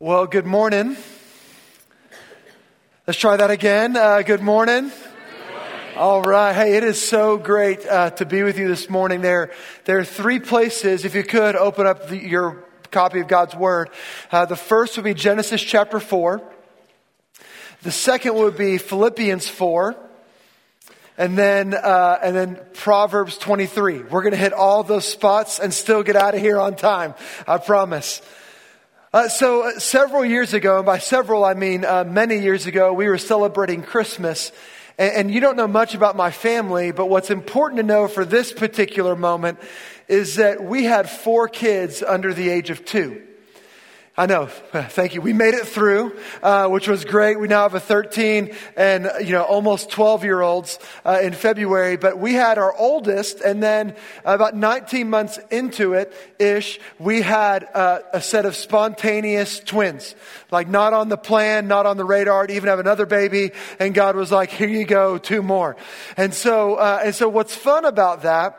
Well, good morning. Let's try that again. Uh, good morning. All right. Hey, it is so great uh, to be with you this morning. There, there are three places. If you could open up the, your copy of God's Word. Uh, the first would be Genesis chapter four. The second would be Philippians four, and then uh, and then Proverbs twenty three. We're going to hit all those spots and still get out of here on time. I promise. Uh, so uh, several years ago, and by several I mean uh, many years ago, we were celebrating Christmas. And, and you don't know much about my family, but what's important to know for this particular moment is that we had four kids under the age of two. I know. Thank you. We made it through, uh, which was great. We now have a 13 and, you know, almost 12 year olds uh, in February. But we had our oldest, and then about 19 months into it ish, we had uh, a set of spontaneous twins. Like not on the plan, not on the radar to even have another baby. And God was like, here you go, two more. And so, uh, and so what's fun about that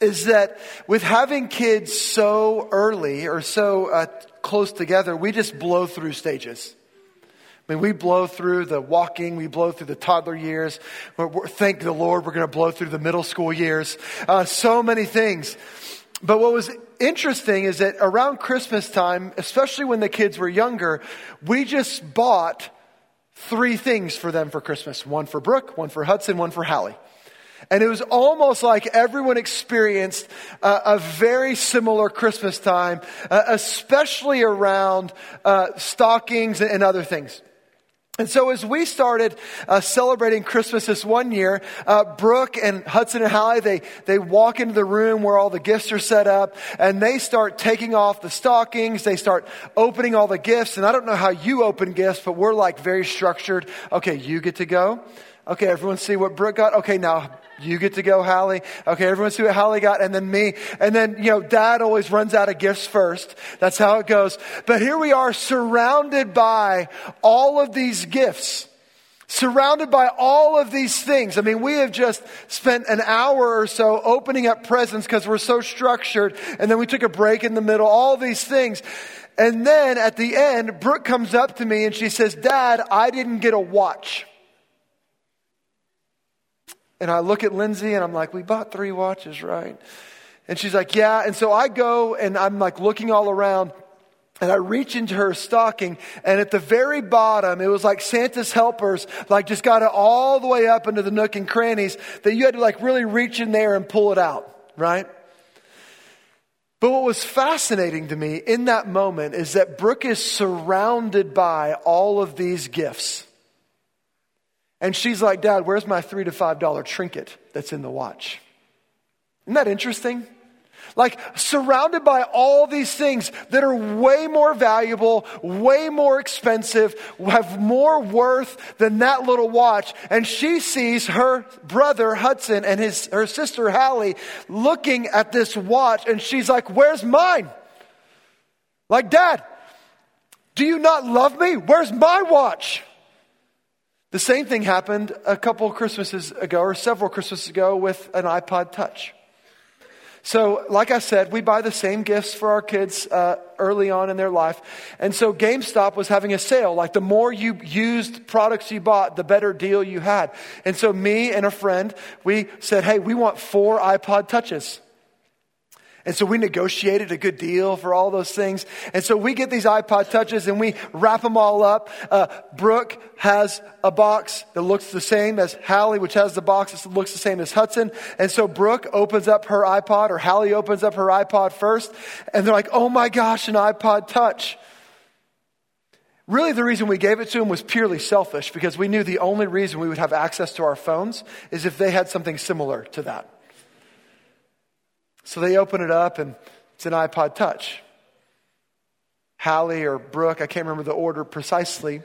is that with having kids so early or so uh, close together, we just blow through stages. I mean, we blow through the walking, we blow through the toddler years. We're, we're, thank the Lord, we're going to blow through the middle school years. Uh, so many things. But what was interesting is that around Christmas time, especially when the kids were younger, we just bought three things for them for Christmas one for Brooke, one for Hudson, one for Hallie. And it was almost like everyone experienced a very similar Christmas time, uh, especially around uh, stockings and other things. And so as we started uh, celebrating Christmas this one year, uh, Brooke and Hudson and Hallie, they, they walk into the room where all the gifts are set up and they start taking off the stockings. They start opening all the gifts. And I don't know how you open gifts, but we're like very structured. Okay, you get to go. Okay, everyone see what Brooke got? Okay, now you get to go, Hallie. Okay, everyone see what Hallie got, and then me. And then, you know, dad always runs out of gifts first. That's how it goes. But here we are surrounded by all of these gifts. Surrounded by all of these things. I mean, we have just spent an hour or so opening up presents because we're so structured. And then we took a break in the middle, all these things. And then at the end, Brooke comes up to me and she says, Dad, I didn't get a watch. And I look at Lindsay and I'm like, we bought three watches, right? And she's like, yeah. And so I go and I'm like looking all around and I reach into her stocking, and at the very bottom, it was like Santa's helpers, like just got it all the way up into the nook and crannies that you had to like really reach in there and pull it out, right? But what was fascinating to me in that moment is that Brooke is surrounded by all of these gifts. And she's like, Dad, where's my three to five dollar trinket that's in the watch? Isn't that interesting? Like surrounded by all these things that are way more valuable, way more expensive, have more worth than that little watch. And she sees her brother Hudson and his, her sister Hallie looking at this watch and she's like, where's mine? Like, dad, do you not love me? Where's my watch? The same thing happened a couple Christmases ago, or several Christmases ago, with an iPod Touch. So, like I said, we buy the same gifts for our kids uh, early on in their life. And so GameStop was having a sale. Like the more you used products you bought, the better deal you had. And so me and a friend, we said, hey, we want four iPod Touches. And so we negotiated a good deal for all those things. And so we get these iPod touches and we wrap them all up. Uh, Brooke has a box that looks the same as Hallie, which has the box that looks the same as Hudson. And so Brooke opens up her iPod or Hallie opens up her iPod first. And they're like, oh my gosh, an iPod touch. Really, the reason we gave it to them was purely selfish because we knew the only reason we would have access to our phones is if they had something similar to that. So they open it up and it's an iPod Touch. Hallie or Brooke, I can't remember the order precisely,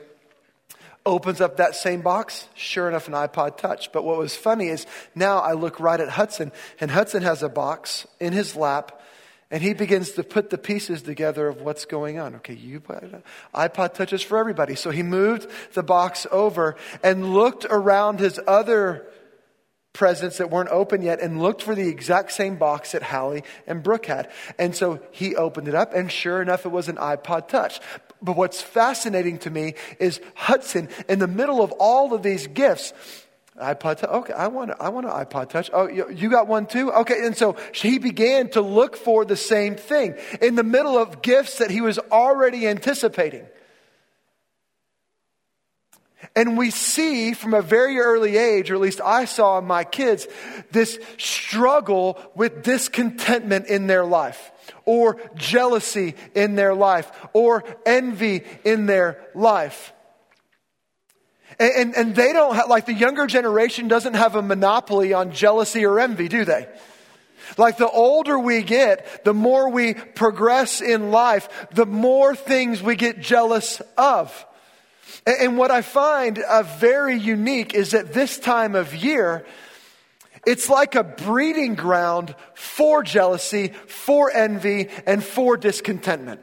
opens up that same box. Sure enough, an iPod Touch. But what was funny is now I look right at Hudson, and Hudson has a box in his lap, and he begins to put the pieces together of what's going on. Okay, you iPod touches for everybody. So he moved the box over and looked around his other presents that weren't open yet and looked for the exact same box that Hallie and Brooke had. And so he opened it up, and sure enough, it was an iPod Touch. But what's fascinating to me is Hudson, in the middle of all of these gifts, iPod Touch. Okay, I want, I want an iPod Touch. Oh, you got one too? Okay, and so he began to look for the same thing in the middle of gifts that he was already anticipating. And we see from a very early age, or at least I saw in my kids, this struggle with discontentment in their life, or jealousy in their life, or envy in their life. And, and, and they don't have, like the younger generation doesn't have a monopoly on jealousy or envy, do they? Like the older we get, the more we progress in life, the more things we get jealous of. And what I find uh, very unique is that this time of year, it's like a breeding ground for jealousy, for envy, and for discontentment.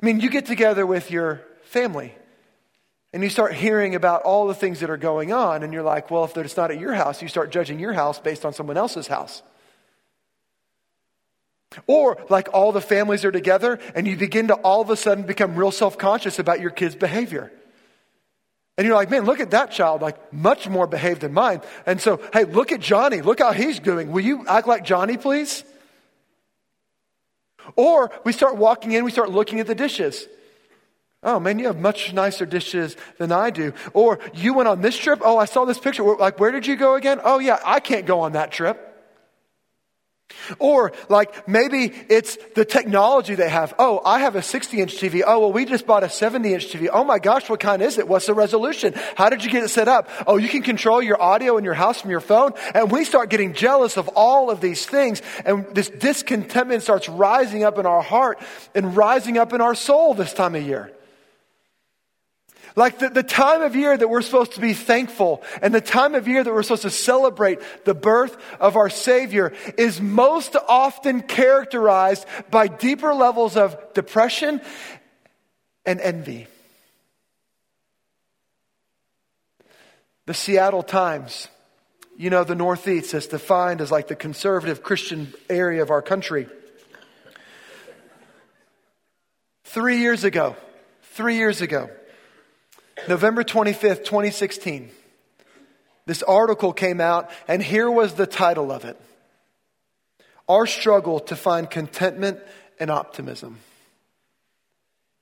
I mean, you get together with your family and you start hearing about all the things that are going on, and you're like, well, if it's not at your house, you start judging your house based on someone else's house. Or like all the families are together and you begin to all of a sudden become real self conscious about your kid's behavior. And you're like, man, look at that child, like much more behaved than mine. And so, hey, look at Johnny. Look how he's doing. Will you act like Johnny, please? Or we start walking in, we start looking at the dishes. Oh man, you have much nicer dishes than I do. Or you went on this trip. Oh, I saw this picture. Like, where did you go again? Oh yeah, I can't go on that trip. Or like maybe it's the technology they have. Oh, I have a 60 inch TV. Oh, well, we just bought a 70 inch TV. Oh my gosh, what kind is it? What's the resolution? How did you get it set up? Oh, you can control your audio in your house from your phone. And we start getting jealous of all of these things. And this discontentment starts rising up in our heart and rising up in our soul this time of year. Like the, the time of year that we're supposed to be thankful and the time of year that we're supposed to celebrate the birth of our Savior is most often characterized by deeper levels of depression and envy. The Seattle Times, you know, the Northeast is defined as like the conservative Christian area of our country. Three years ago, three years ago, November 25th, 2016. This article came out, and here was the title of it Our Struggle to Find Contentment and Optimism.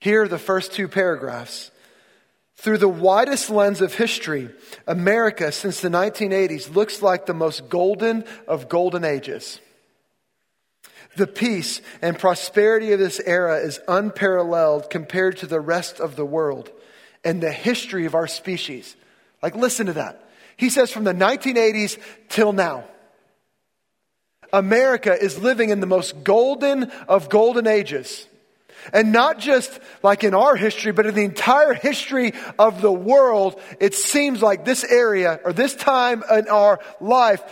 Here are the first two paragraphs. Through the widest lens of history, America since the 1980s looks like the most golden of golden ages. The peace and prosperity of this era is unparalleled compared to the rest of the world and the history of our species. Like, listen to that. He says from the 1980s till now, America is living in the most golden of golden ages. And not just like in our history, but in the entire history of the world, it seems like this area or this time in our life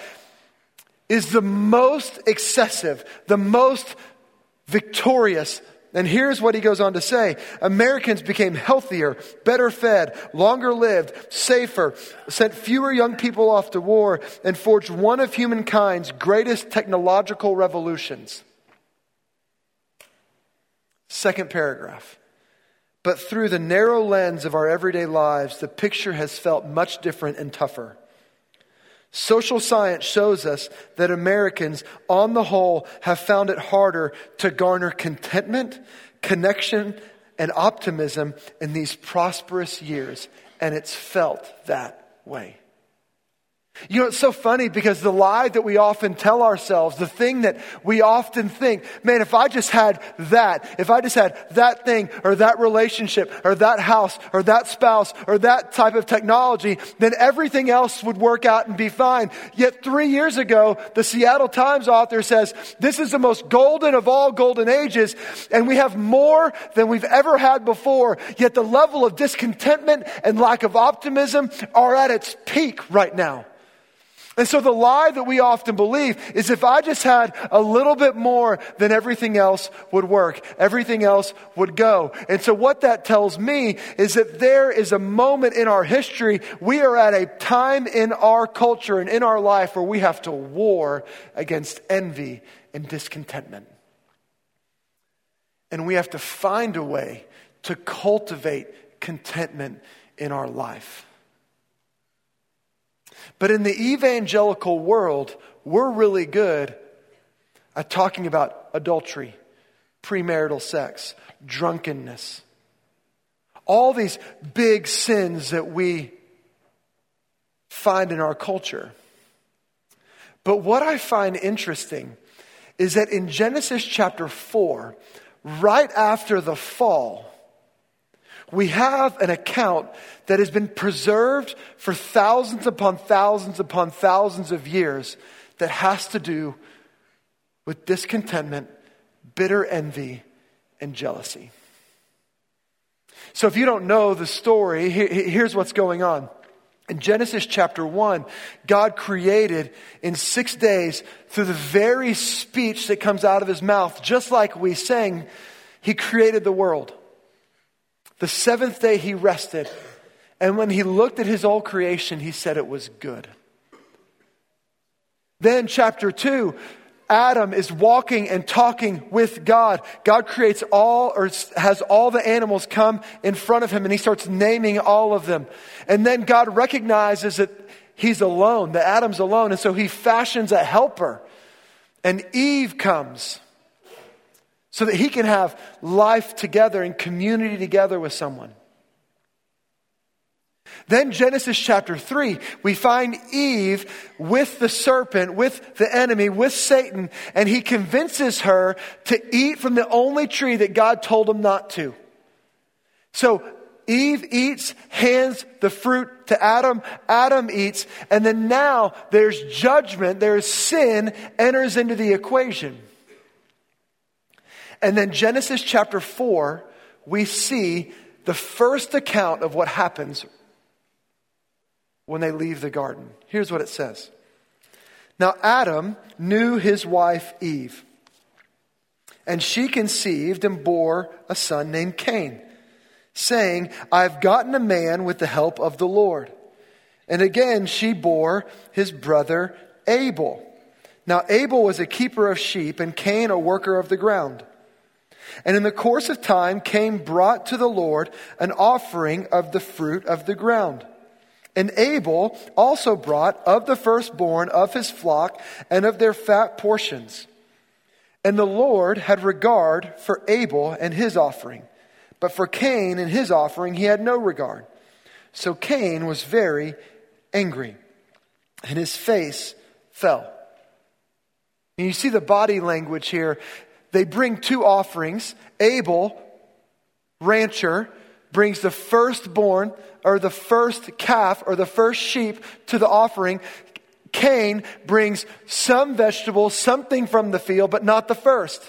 is the most excessive, the most victorious, and here's what he goes on to say Americans became healthier, better fed, longer lived, safer, sent fewer young people off to war, and forged one of humankind's greatest technological revolutions. Second paragraph. But through the narrow lens of our everyday lives, the picture has felt much different and tougher. Social science shows us that Americans, on the whole, have found it harder to garner contentment, connection, and optimism in these prosperous years. And it's felt that way. You know, it's so funny because the lie that we often tell ourselves, the thing that we often think, man, if I just had that, if I just had that thing or that relationship or that house or that spouse or that type of technology, then everything else would work out and be fine. Yet three years ago, the Seattle Times author says, this is the most golden of all golden ages and we have more than we've ever had before. Yet the level of discontentment and lack of optimism are at its peak right now. And so the lie that we often believe is if I just had a little bit more, then everything else would work. Everything else would go. And so what that tells me is that there is a moment in our history, we are at a time in our culture and in our life where we have to war against envy and discontentment. And we have to find a way to cultivate contentment in our life. But in the evangelical world, we're really good at talking about adultery, premarital sex, drunkenness, all these big sins that we find in our culture. But what I find interesting is that in Genesis chapter 4, right after the fall, we have an account that has been preserved for thousands upon thousands upon thousands of years that has to do with discontentment, bitter envy, and jealousy. So, if you don't know the story, here's what's going on. In Genesis chapter 1, God created in six days through the very speech that comes out of his mouth, just like we sang, he created the world. The seventh day he rested. And when he looked at his old creation, he said it was good. Then, chapter 2, Adam is walking and talking with God. God creates all or has all the animals come in front of him and he starts naming all of them. And then God recognizes that he's alone, that Adam's alone. And so he fashions a helper. And Eve comes so that he can have life together and community together with someone. Then, Genesis chapter 3, we find Eve with the serpent, with the enemy, with Satan, and he convinces her to eat from the only tree that God told him not to. So, Eve eats, hands the fruit to Adam, Adam eats, and then now there's judgment, there's sin enters into the equation. And then Genesis chapter 4, we see the first account of what happens when they leave the garden. Here's what it says Now Adam knew his wife Eve, and she conceived and bore a son named Cain, saying, I've gotten a man with the help of the Lord. And again she bore his brother Abel. Now Abel was a keeper of sheep, and Cain a worker of the ground. And in the course of time, Cain brought to the Lord an offering of the fruit of the ground. And Abel also brought of the firstborn of his flock and of their fat portions. And the Lord had regard for Abel and his offering, but for Cain and his offering he had no regard. So Cain was very angry, and his face fell. And you see the body language here they bring two offerings. Abel, rancher, brings the firstborn or the first calf or the first sheep to the offering. Cain brings some vegetable, something from the field, but not the first.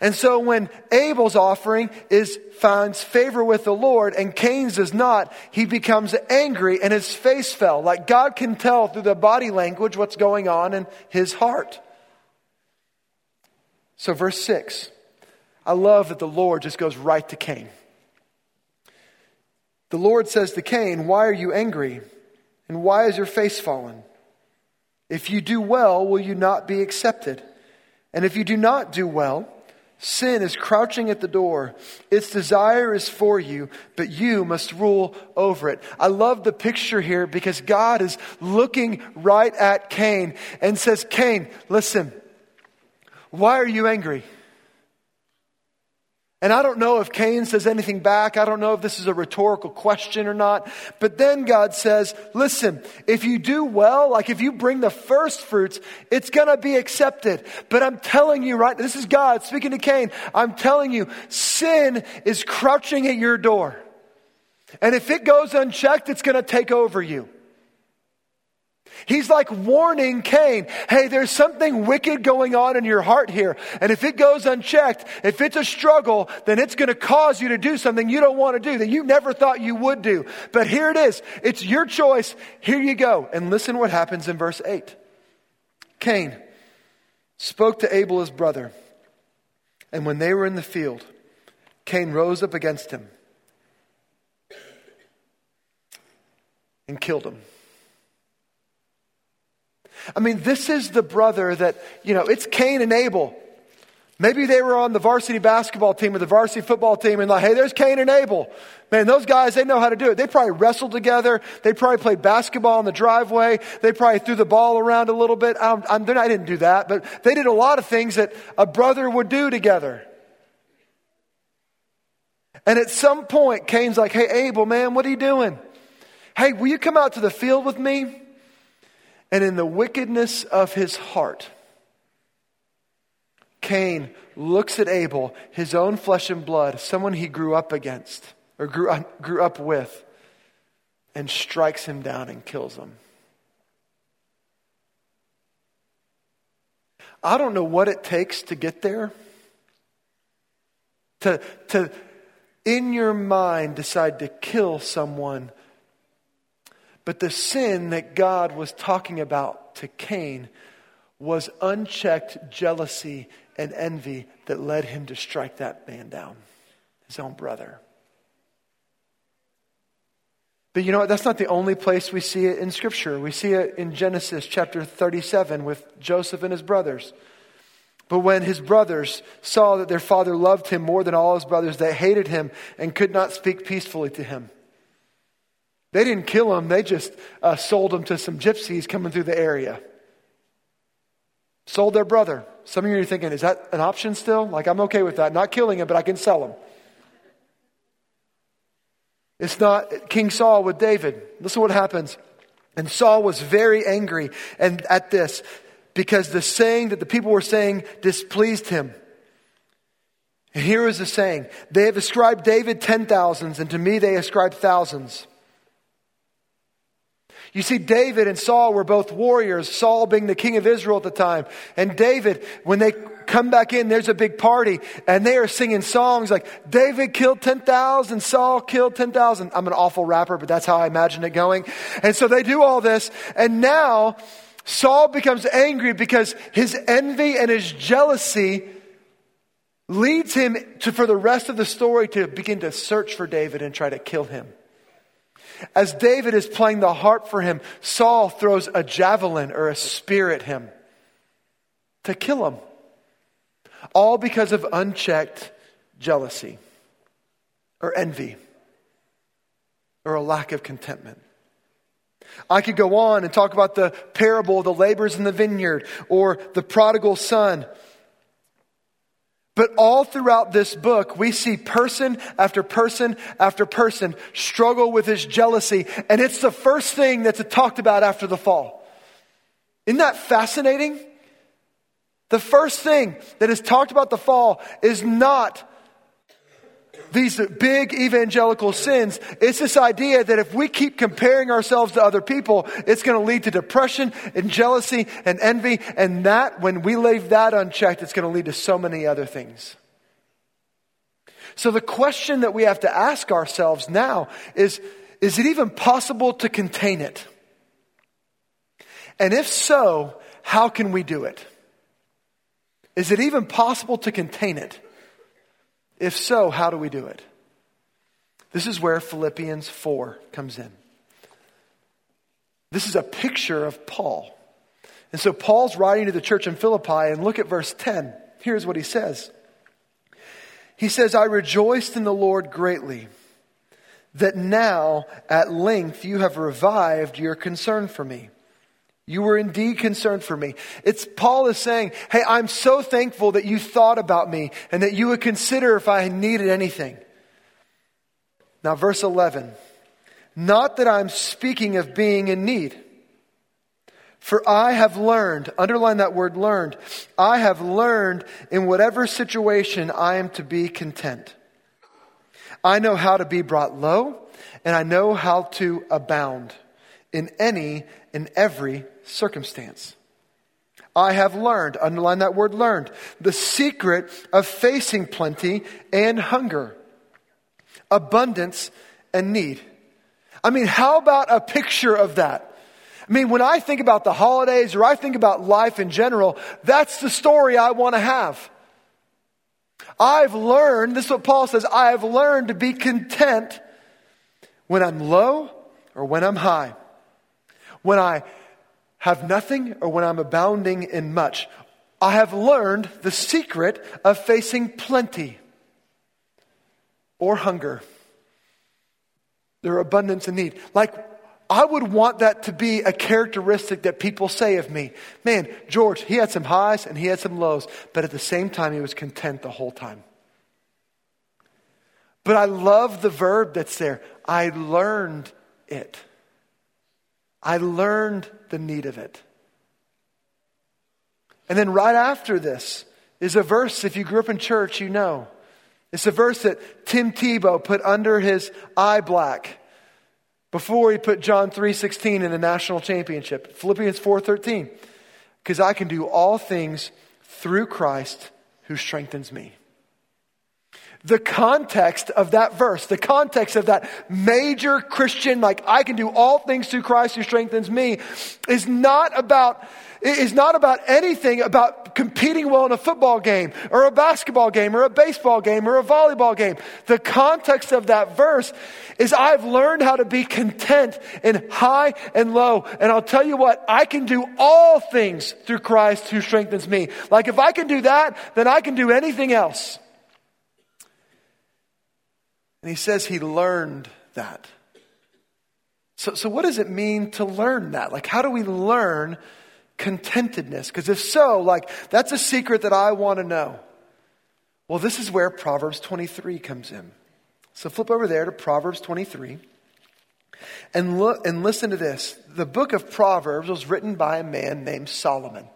And so when Abel's offering is finds favor with the Lord and Cain's does not, he becomes angry and his face fell. Like God can tell through the body language what's going on in his heart. So, verse 6, I love that the Lord just goes right to Cain. The Lord says to Cain, Why are you angry? And why is your face fallen? If you do well, will you not be accepted? And if you do not do well, sin is crouching at the door. Its desire is for you, but you must rule over it. I love the picture here because God is looking right at Cain and says, Cain, listen, why are you angry? And I don't know if Cain says anything back. I don't know if this is a rhetorical question or not. But then God says, listen, if you do well, like if you bring the first fruits, it's going to be accepted. But I'm telling you, right, this is God speaking to Cain. I'm telling you, sin is crouching at your door. And if it goes unchecked, it's going to take over you. He's like warning Cain, hey, there's something wicked going on in your heart here. And if it goes unchecked, if it's a struggle, then it's going to cause you to do something you don't want to do that you never thought you would do. But here it is. It's your choice. Here you go. And listen what happens in verse 8. Cain spoke to Abel his brother. And when they were in the field, Cain rose up against him and killed him. I mean, this is the brother that, you know, it's Cain and Abel. Maybe they were on the varsity basketball team or the varsity football team and like, hey, there's Cain and Abel. Man, those guys, they know how to do it. They probably wrestled together. They probably played basketball in the driveway. They probably threw the ball around a little bit. I'm, I'm, I didn't do that, but they did a lot of things that a brother would do together. And at some point, Cain's like, hey, Abel, man, what are you doing? Hey, will you come out to the field with me? And in the wickedness of his heart, Cain looks at Abel, his own flesh and blood, someone he grew up against or grew, grew up with, and strikes him down and kills him. I don't know what it takes to get there. To, to, in your mind, decide to kill someone but the sin that God was talking about to Cain was unchecked jealousy and envy that led him to strike that man down, his own brother. But you know what? That's not the only place we see it in Scripture. We see it in Genesis chapter 37 with Joseph and his brothers. But when his brothers saw that their father loved him more than all his brothers, they hated him and could not speak peacefully to him. They didn't kill him, they just uh, sold him to some gypsies coming through the area. Sold their brother. Some of you are thinking, is that an option still? Like, I'm okay with that. Not killing him, but I can sell him. It's not King Saul with David. Listen what happens. And Saul was very angry and at this because the saying that the people were saying displeased him. And here is the saying They have ascribed David ten thousands, and to me they ascribe thousands. You see, David and Saul were both warriors, Saul being the king of Israel at the time. And David, when they come back in, there's a big party, and they are singing songs like, David killed 10,000, Saul killed 10,000. I'm an awful rapper, but that's how I imagine it going. And so they do all this, and now Saul becomes angry because his envy and his jealousy leads him to, for the rest of the story, to begin to search for David and try to kill him. As David is playing the harp for him, Saul throws a javelin or a spear at him to kill him. All because of unchecked jealousy or envy or a lack of contentment. I could go on and talk about the parable of the laborers in the vineyard or the prodigal son but all throughout this book, we see person after person after person struggle with his jealousy. And it's the first thing that's talked about after the fall. Isn't that fascinating? The first thing that is talked about the fall is not these big evangelical sins. It's this idea that if we keep comparing ourselves to other people, it's going to lead to depression and jealousy and envy. And that, when we leave that unchecked, it's going to lead to so many other things. So the question that we have to ask ourselves now is, is it even possible to contain it? And if so, how can we do it? Is it even possible to contain it? If so, how do we do it? This is where Philippians 4 comes in. This is a picture of Paul. And so Paul's writing to the church in Philippi, and look at verse 10. Here's what he says He says, I rejoiced in the Lord greatly that now at length you have revived your concern for me. You were indeed concerned for me. It's Paul is saying, Hey, I'm so thankful that you thought about me and that you would consider if I needed anything. Now, verse 11. Not that I'm speaking of being in need. For I have learned, underline that word learned, I have learned in whatever situation I am to be content. I know how to be brought low and I know how to abound in any in every circumstance. I have learned, underline that word learned, the secret of facing plenty and hunger, abundance and need. I mean, how about a picture of that? I mean, when I think about the holidays or I think about life in general, that's the story I want to have. I've learned, this is what Paul says, I have learned to be content when I'm low or when I'm high. When I have nothing or when I'm abounding in much. I have learned the secret of facing plenty or hunger. Their abundance and need. Like, I would want that to be a characteristic that people say of me. Man, George, he had some highs and he had some lows, but at the same time, he was content the whole time. But I love the verb that's there. I learned it. I learned the need of it. And then right after this is a verse, if you grew up in church, you know. It's a verse that Tim Tebow put under his eye black before he put John 3:16 in the national championship. Philippians 4:13. Because I can do all things through Christ who strengthens me. The context of that verse, the context of that major Christian, like I can do all things through Christ who strengthens me, is not about is not about anything about competing well in a football game or a basketball game or a baseball game or a volleyball game. The context of that verse is I've learned how to be content in high and low. And I'll tell you what, I can do all things through Christ who strengthens me. Like if I can do that, then I can do anything else. And he says he learned that. So, so what does it mean to learn that? Like, how do we learn contentedness? Because if so, like, that's a secret that I want to know. Well, this is where Proverbs 23 comes in. So flip over there to Proverbs 23 and look and listen to this. The book of Proverbs was written by a man named Solomon.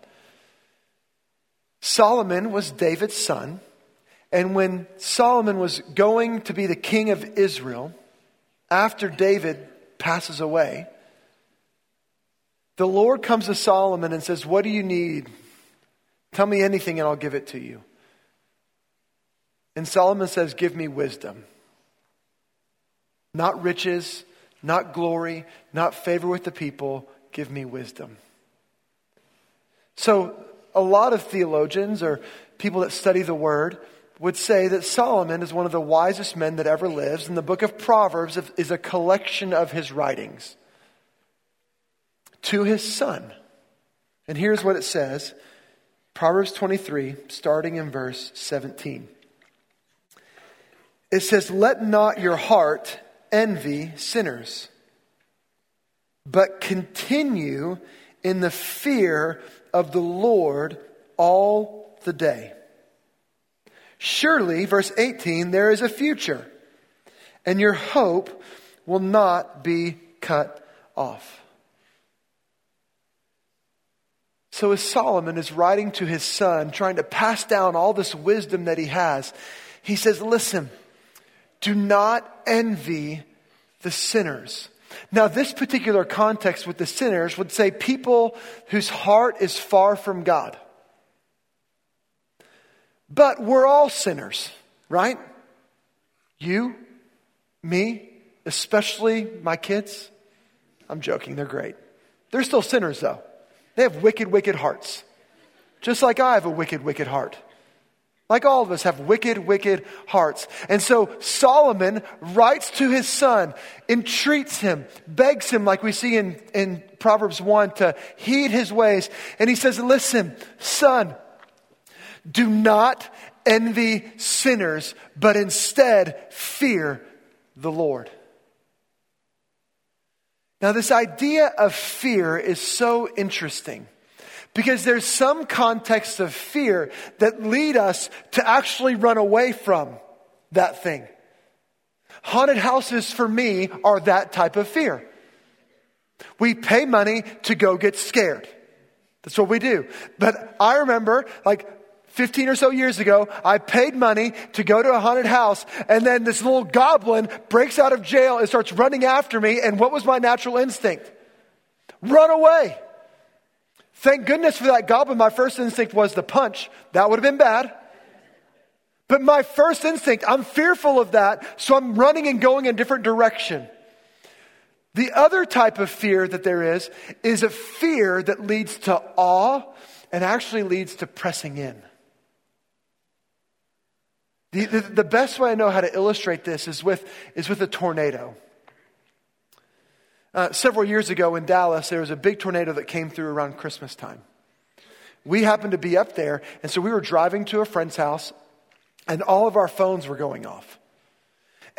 Solomon was David's son. And when Solomon was going to be the king of Israel, after David passes away, the Lord comes to Solomon and says, What do you need? Tell me anything and I'll give it to you. And Solomon says, Give me wisdom. Not riches, not glory, not favor with the people. Give me wisdom. So, a lot of theologians or people that study the word would say that Solomon is one of the wisest men that ever lives, and the book of Proverbs is a collection of his writings to his son. And here's what it says Proverbs 23, starting in verse 17. It says, Let not your heart envy sinners, but continue in the fear of the Lord all the day. Surely, verse 18, there is a future, and your hope will not be cut off. So, as Solomon is writing to his son, trying to pass down all this wisdom that he has, he says, Listen, do not envy the sinners. Now, this particular context with the sinners would say people whose heart is far from God. But we're all sinners, right? You, me, especially my kids. I'm joking, they're great. They're still sinners, though. They have wicked, wicked hearts. Just like I have a wicked, wicked heart. Like all of us have wicked, wicked hearts. And so Solomon writes to his son, entreats him, begs him, like we see in, in Proverbs 1, to heed his ways. And he says, Listen, son, do not envy sinners, but instead fear the Lord. Now, this idea of fear is so interesting because there's some contexts of fear that lead us to actually run away from that thing. Haunted houses for me are that type of fear. We pay money to go get scared. That's what we do. But I remember, like, 15 or so years ago, I paid money to go to a haunted house, and then this little goblin breaks out of jail and starts running after me. And what was my natural instinct? run away. Thank goodness for that goblin. My first instinct was the punch. That would have been bad. But my first instinct, I'm fearful of that, so I'm running and going in a different direction. The other type of fear that there is, is a fear that leads to awe and actually leads to pressing in. The, the, the, best way I know how to illustrate this is with, is with a tornado. Uh, several years ago in Dallas, there was a big tornado that came through around Christmas time. We happened to be up there, and so we were driving to a friend's house, and all of our phones were going off.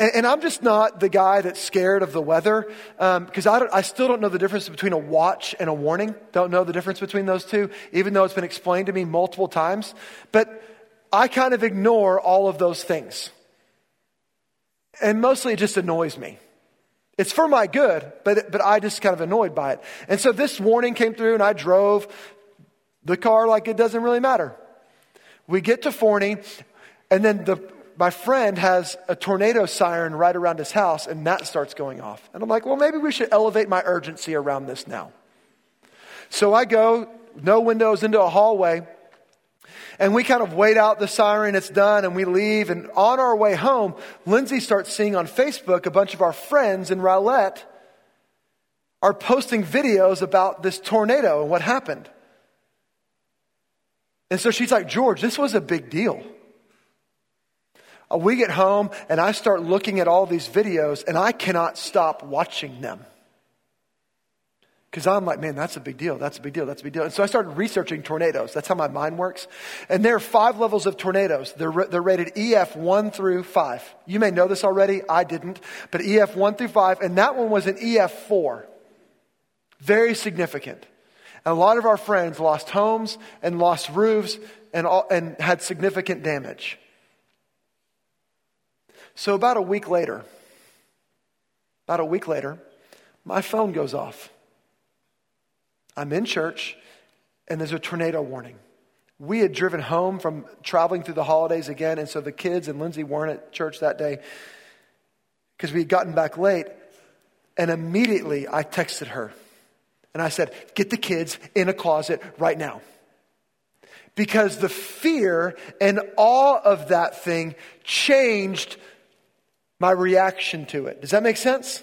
And, and I'm just not the guy that's scared of the weather, because um, I, I still don't know the difference between a watch and a warning. Don't know the difference between those two, even though it's been explained to me multiple times. But I kind of ignore all of those things. And mostly it just annoys me. It's for my good, but, but I just kind of annoyed by it. And so this warning came through and I drove the car like it doesn't really matter. We get to Forney and then the, my friend has a tornado siren right around his house and that starts going off. And I'm like, well, maybe we should elevate my urgency around this now. So I go, no windows into a hallway and we kind of wait out the siren, it's done, and we leave. And on our way home, Lindsay starts seeing on Facebook a bunch of our friends in Rowlett are posting videos about this tornado and what happened. And so she's like, George, this was a big deal. Uh, we get home and I start looking at all these videos and I cannot stop watching them. Because I'm like, man, that's a big deal. That's a big deal. That's a big deal. And so I started researching tornadoes. That's how my mind works. And there are five levels of tornadoes. They're, they're rated EF 1 through 5. You may know this already. I didn't. But EF 1 through 5. And that one was an EF 4. Very significant. And a lot of our friends lost homes and lost roofs and, all, and had significant damage. So about a week later, about a week later, my phone goes off. I'm in church, and there's a tornado warning. We had driven home from traveling through the holidays again, and so the kids and Lindsay weren't at church that day because we had gotten back late. And immediately I texted her and I said, Get the kids in a closet right now. Because the fear and awe of that thing changed my reaction to it. Does that make sense?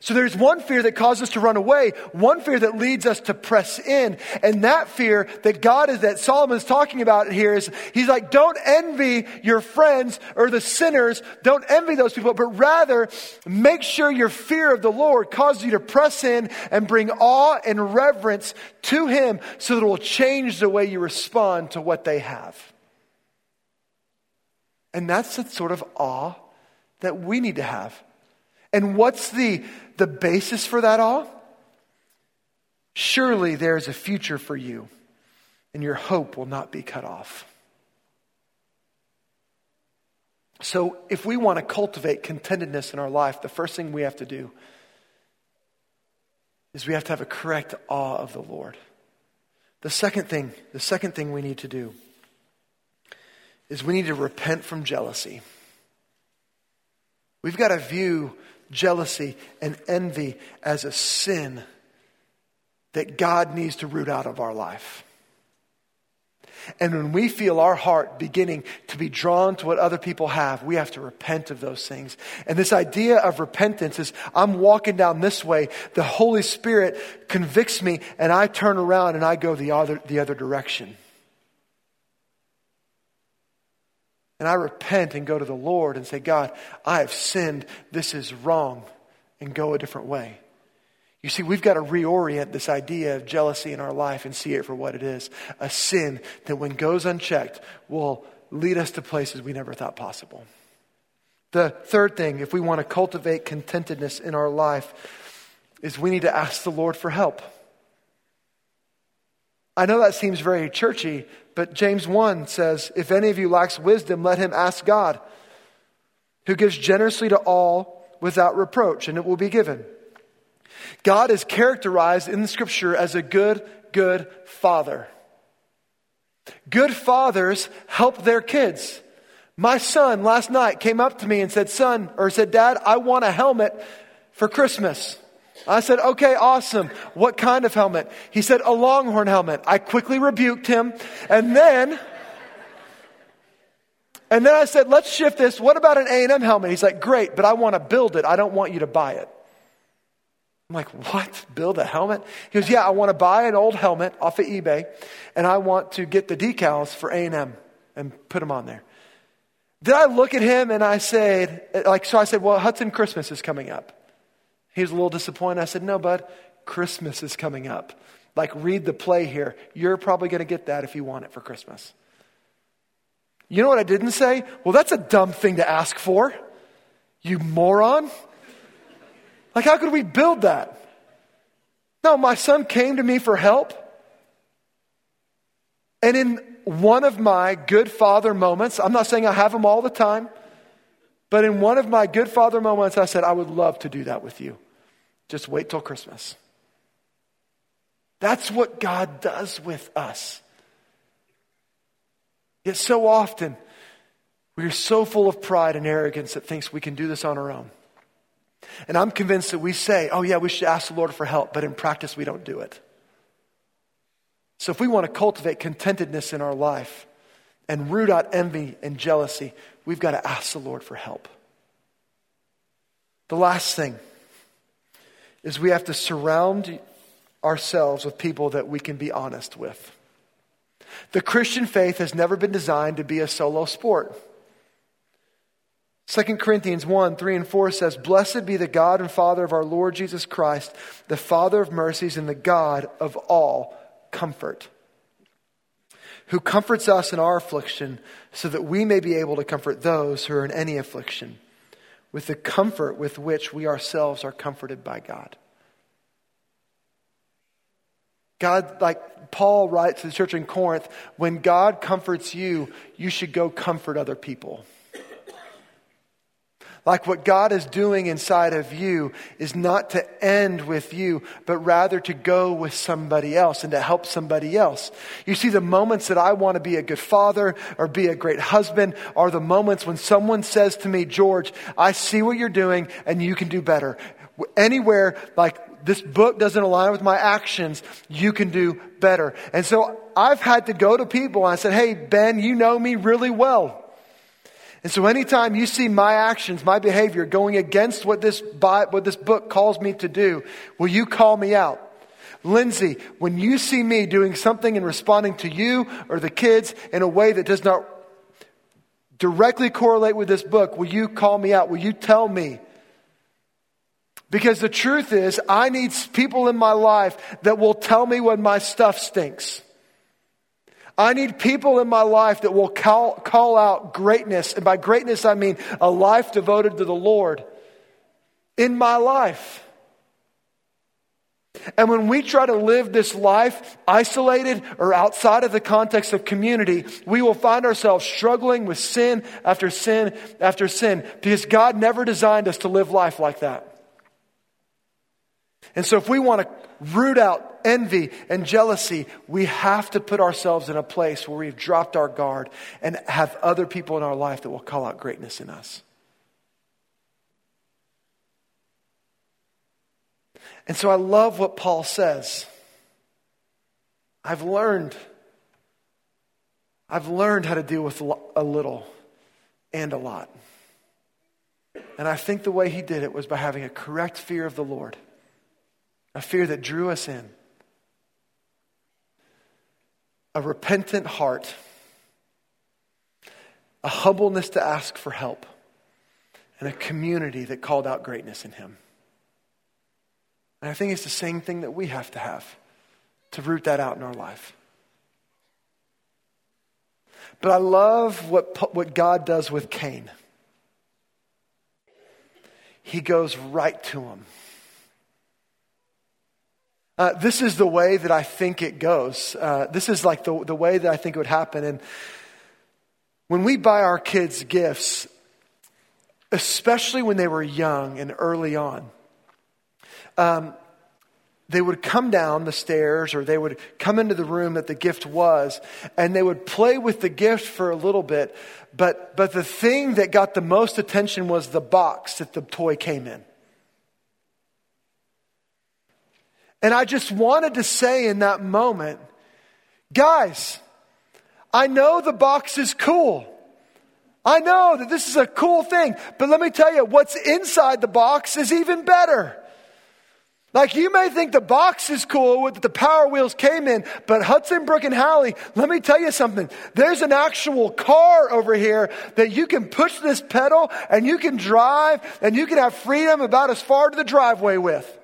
So there's one fear that causes us to run away, one fear that leads us to press in. And that fear that God is, that Solomon's talking about here is, he's like, don't envy your friends or the sinners. Don't envy those people, but rather make sure your fear of the Lord causes you to press in and bring awe and reverence to Him so that it will change the way you respond to what they have. And that's the sort of awe that we need to have. And what's the, the basis for that all? Surely there is a future for you, and your hope will not be cut off. So, if we want to cultivate contentedness in our life, the first thing we have to do is we have to have a correct awe of the Lord. The second thing, the second thing we need to do is we need to repent from jealousy. We've got to view jealousy, and envy as a sin that God needs to root out of our life. And when we feel our heart beginning to be drawn to what other people have, we have to repent of those things. And this idea of repentance is I'm walking down this way, the Holy Spirit convicts me, and I turn around and I go the other, the other direction. And I repent and go to the Lord and say, God, I have sinned. This is wrong. And go a different way. You see, we've got to reorient this idea of jealousy in our life and see it for what it is a sin that, when goes unchecked, will lead us to places we never thought possible. The third thing, if we want to cultivate contentedness in our life, is we need to ask the Lord for help. I know that seems very churchy, but James 1 says, If any of you lacks wisdom, let him ask God, who gives generously to all without reproach, and it will be given. God is characterized in the scripture as a good, good father. Good fathers help their kids. My son last night came up to me and said, Son, or said, Dad, I want a helmet for Christmas. I said, okay, awesome. What kind of helmet? He said, a longhorn helmet. I quickly rebuked him. And then, and then I said, let's shift this. What about an A&M helmet? He's like, great, but I want to build it. I don't want you to buy it. I'm like, what? Build a helmet? He goes, yeah, I want to buy an old helmet off of eBay and I want to get the decals for A&M and put them on there. Did I look at him and I said, like, so I said, well, Hudson Christmas is coming up. He was a little disappointed. I said, no, bud, Christmas is coming up. Like, read the play here. You're probably going to get that if you want it for Christmas. You know what I didn't say? Well, that's a dumb thing to ask for. You moron. Like, how could we build that? No, my son came to me for help. And in one of my good father moments, I'm not saying I have them all the time, but in one of my good father moments, I said, I would love to do that with you. Just wait till Christmas. That's what God does with us. Yet so often, we are so full of pride and arrogance that thinks we can do this on our own. And I'm convinced that we say, oh, yeah, we should ask the Lord for help, but in practice, we don't do it. So if we want to cultivate contentedness in our life and root out envy and jealousy, we've got to ask the Lord for help. The last thing is we have to surround ourselves with people that we can be honest with. The Christian faith has never been designed to be a solo sport. 2 Corinthians 1 3 and 4 says, Blessed be the God and Father of our Lord Jesus Christ, the Father of mercies and the God of all comfort, who comforts us in our affliction, so that we may be able to comfort those who are in any affliction with the comfort with which we ourselves are comforted by God. God, like Paul writes to the church in Corinth, when God comforts you, you should go comfort other people. Like what God is doing inside of you is not to end with you, but rather to go with somebody else and to help somebody else. You see, the moments that I want to be a good father or be a great husband are the moments when someone says to me, George, I see what you're doing and you can do better. Anywhere like this book doesn't align with my actions, you can do better. And so I've had to go to people and I said, Hey, Ben, you know me really well. And so anytime you see my actions, my behavior going against what this, what this book calls me to do, will you call me out? Lindsay, when you see me doing something and responding to you or the kids in a way that does not directly correlate with this book, will you call me out? Will you tell me? Because the truth is, I need people in my life that will tell me when my stuff stinks. I need people in my life that will call, call out greatness. And by greatness, I mean a life devoted to the Lord in my life. And when we try to live this life isolated or outside of the context of community, we will find ourselves struggling with sin after sin after sin because God never designed us to live life like that. And so if we want to root out envy and jealousy, we have to put ourselves in a place where we've dropped our guard and have other people in our life that will call out greatness in us. And so I love what Paul says. I've learned I've learned how to deal with a little and a lot. And I think the way he did it was by having a correct fear of the Lord a fear that drew us in, a repentant heart, a humbleness to ask for help, and a community that called out greatness in him. And I think it's the same thing that we have to have to root that out in our life. But I love what, what God does with Cain. He goes right to him. Uh, this is the way that I think it goes. Uh, this is like the, the way that I think it would happen. And when we buy our kids gifts, especially when they were young and early on, um, they would come down the stairs or they would come into the room that the gift was and they would play with the gift for a little bit. But, but the thing that got the most attention was the box that the toy came in. And I just wanted to say in that moment, guys, I know the box is cool. I know that this is a cool thing, but let me tell you, what's inside the box is even better. Like you may think the box is cool with the power wheels came in, but Hudson Brook and Halley, let me tell you something. There's an actual car over here that you can push this pedal and you can drive and you can have freedom about as far to the driveway with.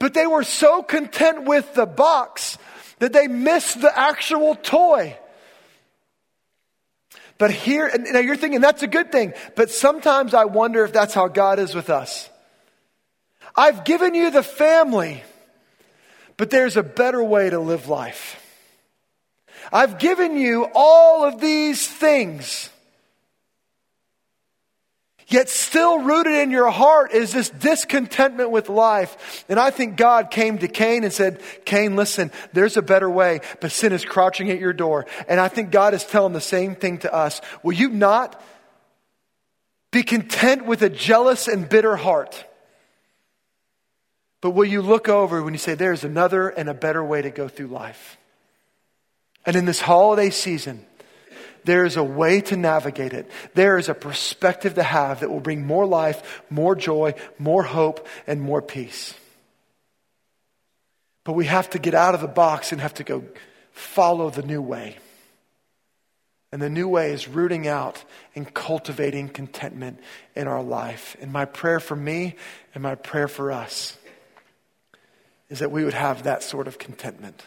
But they were so content with the box that they missed the actual toy. But here, now you're thinking that's a good thing, but sometimes I wonder if that's how God is with us. I've given you the family, but there's a better way to live life. I've given you all of these things. Yet still rooted in your heart is this discontentment with life. And I think God came to Cain and said, Cain, listen, there's a better way, but sin is crouching at your door. And I think God is telling the same thing to us. Will you not be content with a jealous and bitter heart? But will you look over when you say, there's another and a better way to go through life? And in this holiday season, there is a way to navigate it. There is a perspective to have that will bring more life, more joy, more hope, and more peace. But we have to get out of the box and have to go follow the new way. And the new way is rooting out and cultivating contentment in our life. And my prayer for me and my prayer for us is that we would have that sort of contentment.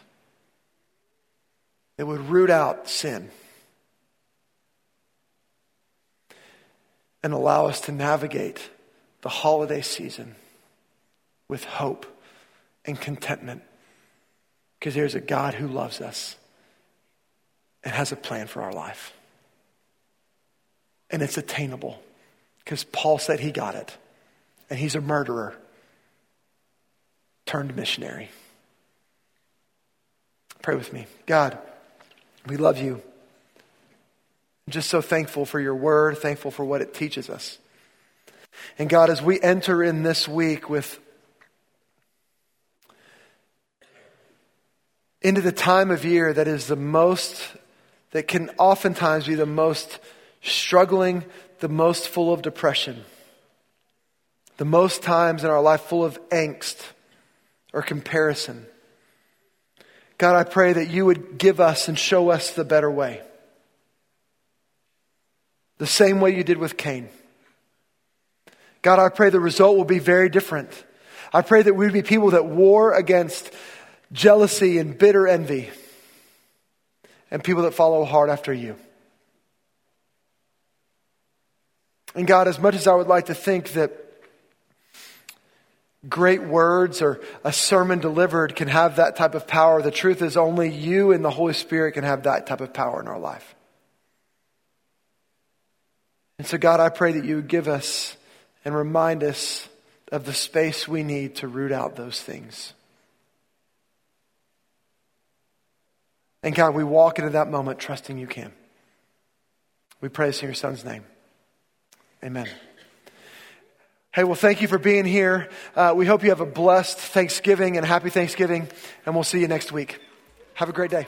It would root out sin. And allow us to navigate the holiday season with hope and contentment because there's a God who loves us and has a plan for our life. And it's attainable because Paul said he got it. And he's a murderer turned missionary. Pray with me. God, we love you. Just so thankful for your word, thankful for what it teaches us. And God, as we enter in this week with into the time of year that is the most, that can oftentimes be the most struggling, the most full of depression, the most times in our life full of angst or comparison. God, I pray that you would give us and show us the better way the same way you did with Cain. God, I pray the result will be very different. I pray that we would be people that war against jealousy and bitter envy and people that follow hard after you. And God, as much as I would like to think that great words or a sermon delivered can have that type of power, the truth is only you and the Holy Spirit can have that type of power in our life. And so, God, I pray that you would give us and remind us of the space we need to root out those things. And God, we walk into that moment trusting you can. We pray this in your son's name. Amen. Hey, well, thank you for being here. Uh, we hope you have a blessed Thanksgiving and happy Thanksgiving, and we'll see you next week. Have a great day.